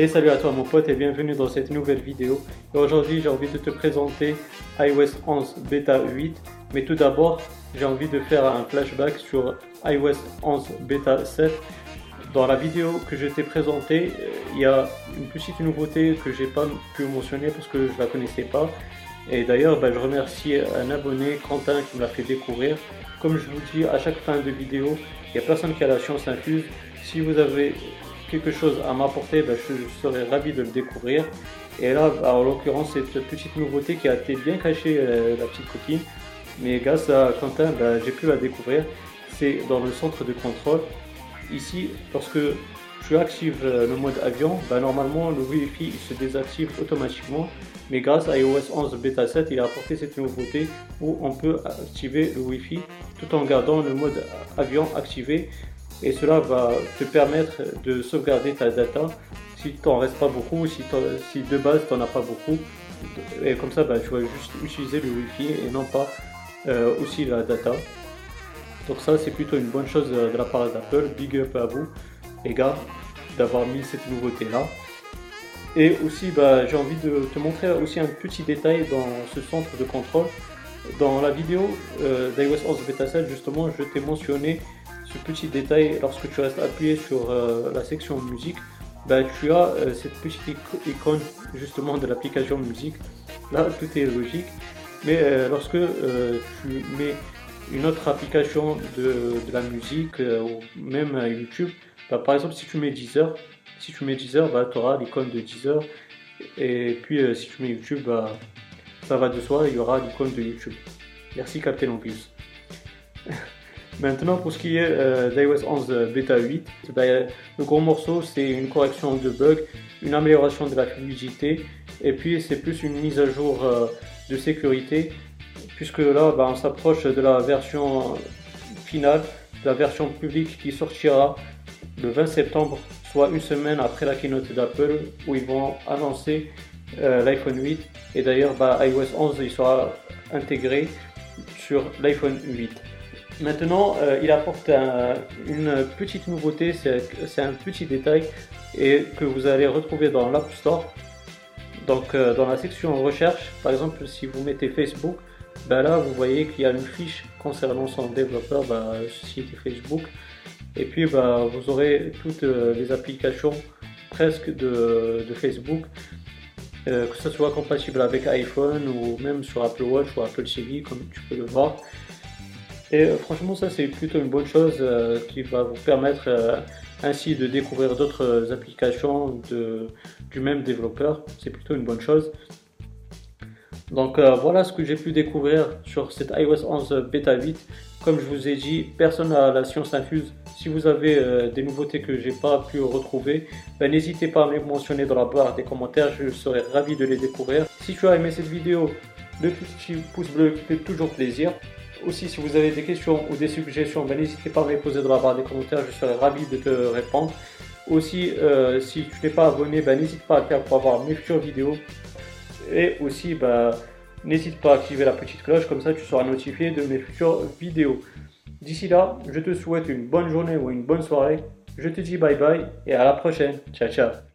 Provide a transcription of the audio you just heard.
Et salut à toi mon pote et bienvenue dans cette nouvelle vidéo. Aujourd'hui j'ai envie de te présenter iOS 11 Beta 8. Mais tout d'abord j'ai envie de faire un flashback sur iOS 11 Beta 7. Dans la vidéo que je t'ai présentée, euh, il y a une petite nouveauté que j'ai pas pu mentionner parce que je la connaissais pas. Et d'ailleurs, bah, je remercie un abonné, Quentin, qui me l'a fait découvrir. Comme je vous dis à chaque fin de vidéo, il n'y a personne qui a la science infuse. Si vous avez quelque chose à m'apporter, ben, je serais ravi de le découvrir. Et là, en l'occurrence, cette petite nouveauté qui a été bien cachée, euh, la petite coquine, mais grâce à Quentin, ben, j'ai pu la découvrir. C'est dans le centre de contrôle. Ici, lorsque tu actives euh, le mode avion, ben, normalement le Wi-Fi se désactive automatiquement. Mais grâce à iOS 11 Beta 7, il a apporté cette nouveauté où on peut activer le Wi-Fi tout en gardant le mode avion activé et cela va te permettre de sauvegarder ta data si tu n'en restes pas beaucoup, si, de base tu n'en as pas beaucoup. Et comme ça, bah, tu vas juste utiliser le Wi-Fi et non pas euh, aussi la data. Donc ça, c'est plutôt une bonne chose de la part d'Apple. Big up à vous, les gars, d'avoir mis cette nouveauté-là. Et aussi, bah, j'ai envie de te montrer aussi un petit détail dans ce centre de contrôle. Dans la vidéo euh, d'iOS 11 Beta 7, justement, je t'ai mentionné ce petit détail, lorsque tu restes appuyé sur euh, la section musique, bah, tu as euh, cette petite icône justement de l'application musique. Là, tout est logique. Mais euh, lorsque tu mets une autre application de, la musique ou même YouTube, bah, par exemple, si tu mets Deezer, si tu mets Deezer, bah, tu auras l'icône de Deezer. Et puis, si tu mets YouTube, ça va de soi, il y aura l'icône de YouTube. Merci Captain Obvious. Maintenant, pour ce qui est euh, d'iOS 11 Beta 8, ben, le gros morceau, c'est une correction de bugs, une amélioration de la fluidité, et puis c'est plus une mise à jour euh, de sécurité, puisque là, ben, on s'approche de la version finale, de la version publique qui sortira le 20 septembre, soit une semaine après la keynote d'Apple, où ils vont annoncer euh, l'iPhone 8. Et d'ailleurs, ben, iOS 11 il sera intégré sur l'iPhone 8. Maintenant, euh, il apporte une petite nouveauté, c'est un petit détail et que vous allez retrouver dans l'App Store. Donc, euh, dans la section recherche, par exemple, si vous mettez Facebook, ben là, vous voyez qu'il y a une fiche concernant son développeur, ben, site Facebook. Et puis, ben, vous aurez toutes euh, les applications presque de, de Facebook, que ce soit compatible avec iPhone ou même sur Apple Watch ou Apple TV, comme tu peux le voir. Et euh, franchement, ça c'est plutôt une bonne chose euh, qui va vous permettre euh, ainsi de découvrir d'autres applications du même développeur. C'est plutôt une bonne chose. Donc voilà ce que j'ai pu découvrir sur cette iOS 11 Beta 8. Comme je vous ai dit, personne n'a la science infuse. Si vous avez des nouveautés que j'ai pas pu retrouver, ben, n'hésitez pas à me mentionner dans la barre des commentaires. Je serai ravi de les découvrir. Si tu as aimé cette vidéo, le petit pouce bleu fait toujours plaisir. Aussi, si vous avez des questions ou des suggestions, ben, n'hésitez pas à me les poser dans la barre des commentaires, je serai ravi de te répondre. Aussi, euh, si tu n'es pas abonné, ben, n'hésite pas à le faire pour avoir mes futures vidéos. Et aussi, ben, n'hésite pas à activer la petite cloche, comme ça tu seras notifié de mes futures vidéos. D'ici là, je te souhaite une bonne journée ou une bonne soirée. Je te dis bye bye et à la prochaine. Ciao ciao.